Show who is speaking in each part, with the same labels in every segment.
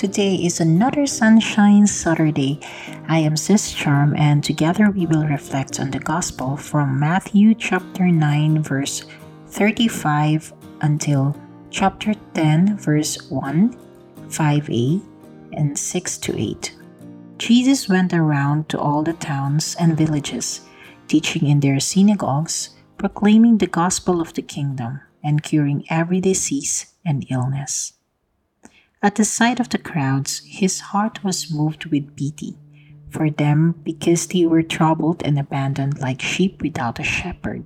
Speaker 1: Today is another Sunshine Saturday. I am Sis Charm, and together we will reflect on the Gospel from Matthew chapter 9, verse 35 until chapter 10, verse 1, 5a, and 6 to 8. Jesus went around to all the towns and villages, teaching in their synagogues, proclaiming the gospel of the kingdom, and curing every disease and illness. At the sight of the crowds, his heart was moved with pity for them because they were troubled and abandoned like sheep without a shepherd.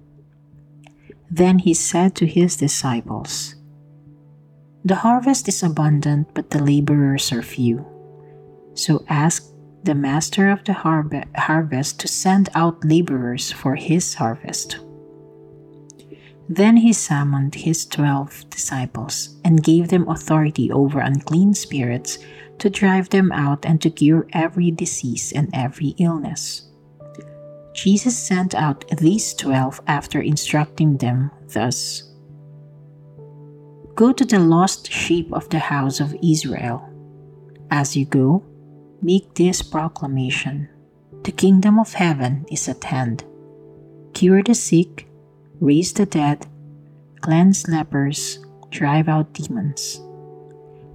Speaker 1: Then he said to his disciples, The harvest is abundant, but the laborers are few. So ask the master of the harve- harvest to send out laborers for his harvest. Then he summoned his twelve disciples and gave them authority over unclean spirits to drive them out and to cure every disease and every illness. Jesus sent out these twelve after instructing them thus Go to the lost sheep of the house of Israel. As you go, make this proclamation The kingdom of heaven is at hand. Cure the sick raise the dead, cleanse lepers, drive out demons.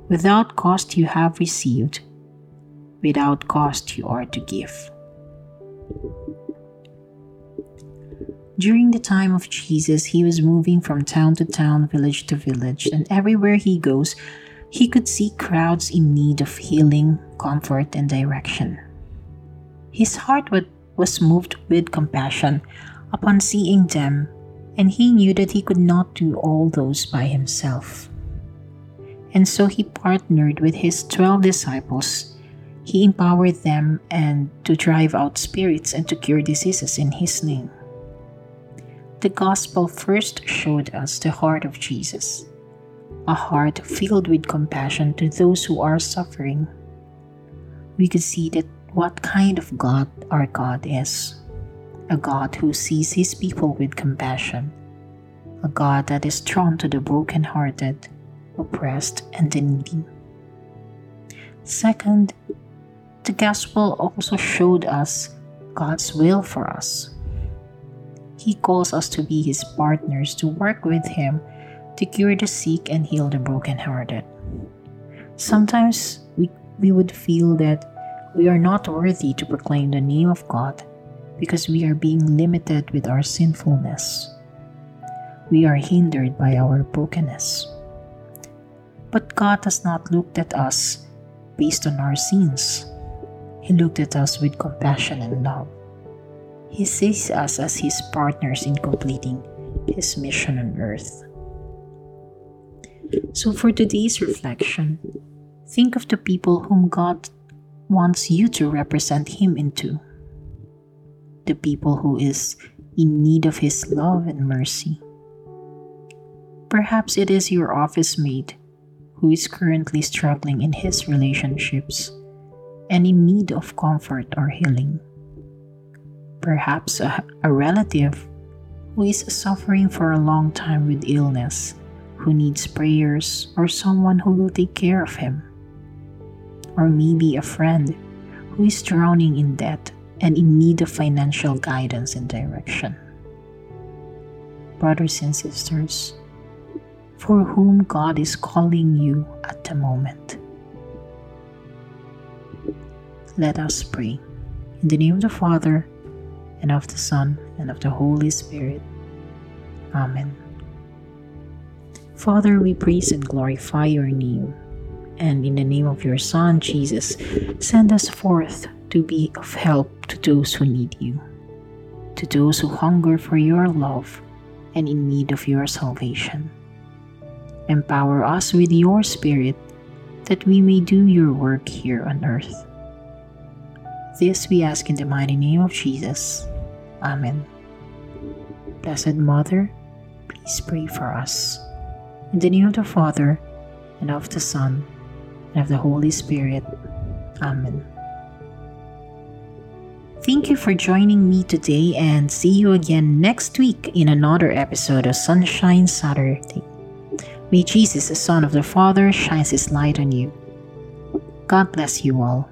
Speaker 1: Without cost you have received, without cost you are to give. During the time of Jesus, he was moving from town to town, village to village, and everywhere he goes, he could see crowds in need of healing, comfort, and direction. His heart was moved with compassion upon seeing them and he knew that he could not do all those by himself. And so he partnered with his 12 disciples. He empowered them and to drive out spirits and to cure diseases in his name. The gospel first showed us the heart of Jesus, a heart filled with compassion to those who are suffering. We could see that what kind of God our God is a God who sees his people with compassion, a God that is drawn to the broken-hearted, oppressed, and the needy. Second, the gospel also showed us God's will for us. He calls us to be his partners to work with him to cure the sick and heal the broken-hearted. Sometimes we, we would feel that we are not worthy to proclaim the name of God because we are being limited with our sinfulness. We are hindered by our brokenness. But God has not looked at us based on our sins. He looked at us with compassion and love. He sees us as His partners in completing His mission on earth. So, for today's reflection, think of the people whom God wants you to represent Him into the people who is in need of His love and mercy. Perhaps it is your office mate who is currently struggling in his relationships and in need of comfort or healing. Perhaps a, a relative who is suffering for a long time with illness, who needs prayers, or someone who will take care of him. Or maybe a friend who is drowning in debt and in need of financial guidance and direction. Brothers and sisters, for whom God is calling you at the moment. Let us pray. In the name of the Father, and of the Son, and of the Holy Spirit. Amen. Father, we praise and glorify your name. And in the name of your Son, Jesus, send us forth to be of help to those who need you, to those who hunger for your love and in need of your salvation. Empower us with your Spirit that we may do your work here on earth. This we ask in the mighty name of Jesus. Amen. Blessed Mother, please pray for us. In the name of the Father, and of the Son, and of the Holy Spirit. Amen. Thank you for joining me today and see you again next week in another episode of Sunshine Saturday. May Jesus, the Son of the Father, shines his light on you. God bless you all.